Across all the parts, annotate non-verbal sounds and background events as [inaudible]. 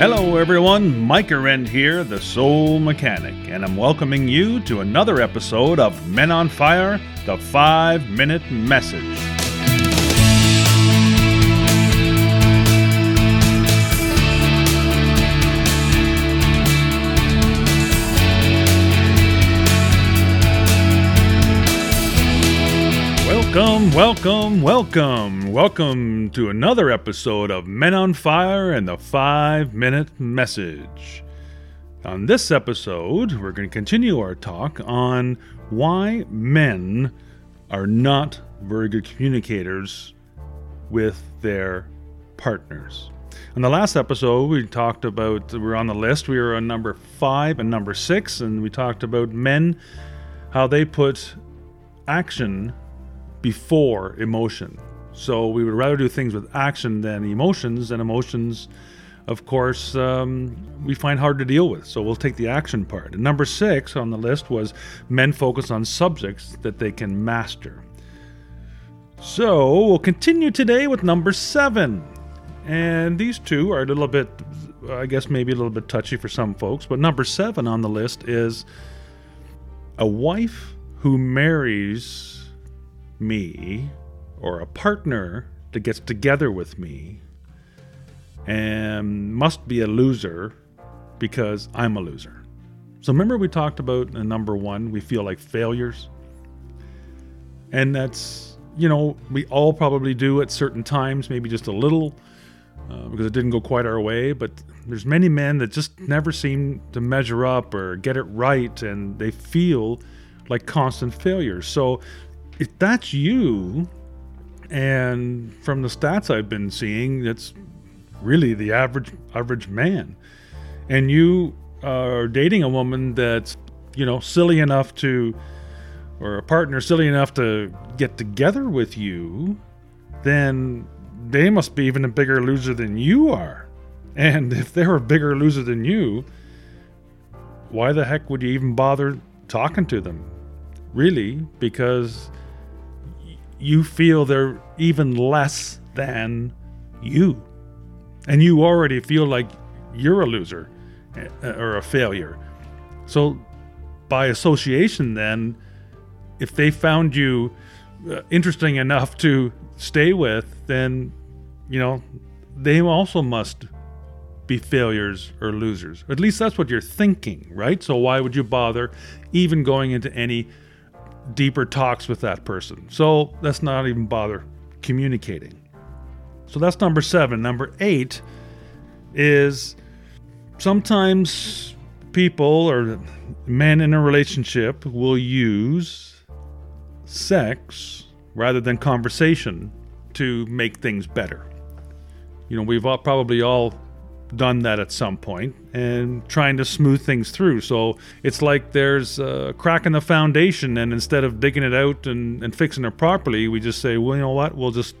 Hello, everyone. Micah Wren here, the Soul Mechanic, and I'm welcoming you to another episode of Men on Fire The Five Minute Message. Welcome, welcome, welcome. Welcome to another episode of Men on Fire and the 5 Minute Message. On this episode, we're going to continue our talk on why men are not very good communicators with their partners. In the last episode, we talked about, we were on the list, we were on number 5 and number 6, and we talked about men, how they put action before emotion. So we would rather do things with action than emotions, and emotions, of course, um, we find hard to deal with. So we'll take the action part. And number six on the list was men focus on subjects that they can master. So we'll continue today with number seven. And these two are a little bit, I guess, maybe a little bit touchy for some folks. But number seven on the list is a wife who marries me or a partner that gets together with me and must be a loser because I'm a loser. So remember we talked about in number 1 we feel like failures. And that's you know, we all probably do at certain times, maybe just a little uh, because it didn't go quite our way, but there's many men that just never seem to measure up or get it right and they feel like constant failures. So if that's you, and from the stats I've been seeing, it's really the average average man, and you are dating a woman that's you know silly enough to, or a partner silly enough to get together with you, then they must be even a bigger loser than you are. And [laughs] if they're a bigger loser than you, why the heck would you even bother talking to them? Really, because you feel they're even less than you. And you already feel like you're a loser eh, or a failure. So, by association, then, if they found you uh, interesting enough to stay with, then, you know, they also must be failures or losers. At least that's what you're thinking, right? So, why would you bother even going into any deeper talks with that person. So let's not even bother communicating. So that's number seven. Number eight is sometimes people or men in a relationship will use sex rather than conversation to make things better. You know, we've all, probably all done that at some point and trying to smooth things through. So it's like there's a crack in the foundation, and instead of digging it out and, and fixing it properly, we just say, well, you know what, we'll just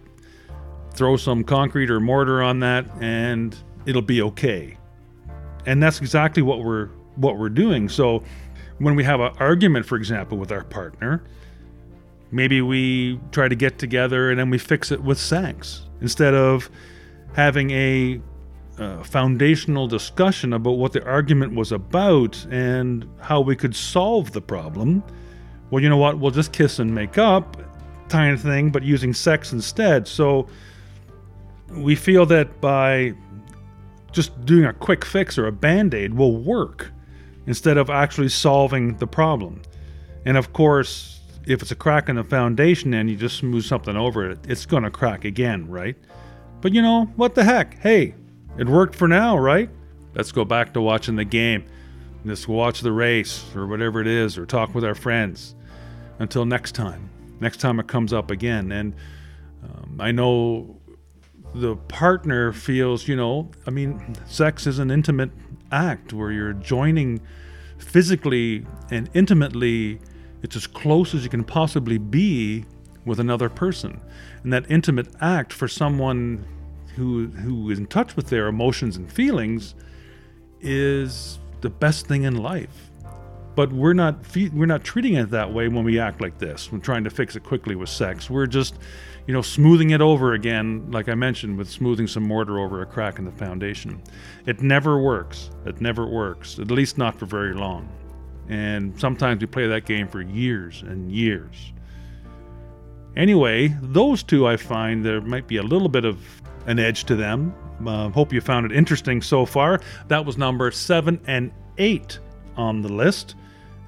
throw some concrete or mortar on that and it'll be okay. And that's exactly what we're what we're doing. So when we have an argument, for example, with our partner, maybe we try to get together and then we fix it with sex instead of having a foundational discussion about what the argument was about and how we could solve the problem. Well, you know what? We'll just kiss and make up, kind of thing, but using sex instead. So we feel that by just doing a quick fix or a band aid will work instead of actually solving the problem. And of course, if it's a crack in the foundation and you just smooth something over it, it's going to crack again, right? But you know, what the heck? Hey, it worked for now, right? Let's go back to watching the game. Let's watch the race or whatever it is, or talk with our friends. Until next time. Next time it comes up again. And um, I know the partner feels, you know, I mean, sex is an intimate act where you're joining physically and intimately. It's as close as you can possibly be with another person. And that intimate act for someone who who is in touch with their emotions and feelings is the best thing in life. but we're not fe- we're not treating it that way when we act like this. We're trying to fix it quickly with sex. We're just, you know, smoothing it over again, like I mentioned, with smoothing some mortar over a crack in the foundation. It never works. It never works. At least not for very long. And sometimes we play that game for years and years. Anyway, those two I find there might be a little bit of an edge to them. Uh, hope you found it interesting so far. That was number seven and eight on the list.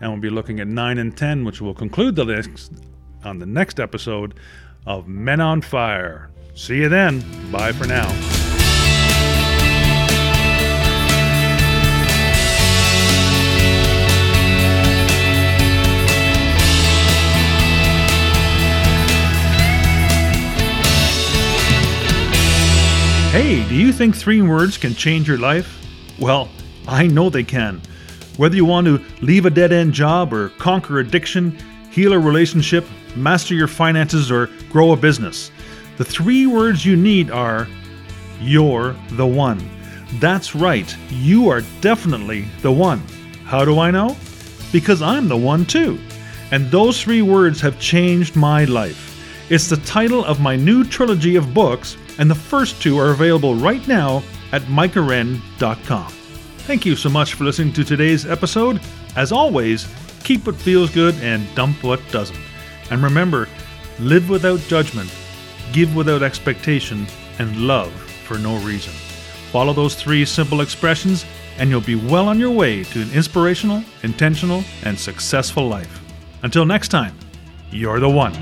And we'll be looking at nine and 10, which will conclude the list on the next episode of Men on Fire. See you then. Bye for now. Hey, do you think three words can change your life? Well, I know they can. Whether you want to leave a dead end job or conquer addiction, heal a relationship, master your finances, or grow a business, the three words you need are You're the one. That's right, you are definitely the one. How do I know? Because I'm the one too. And those three words have changed my life. It's the title of my new trilogy of books, and the first two are available right now at micahwren.com. Thank you so much for listening to today's episode. As always, keep what feels good and dump what doesn't. And remember, live without judgment, give without expectation, and love for no reason. Follow those three simple expressions, and you'll be well on your way to an inspirational, intentional, and successful life. Until next time, you're the one.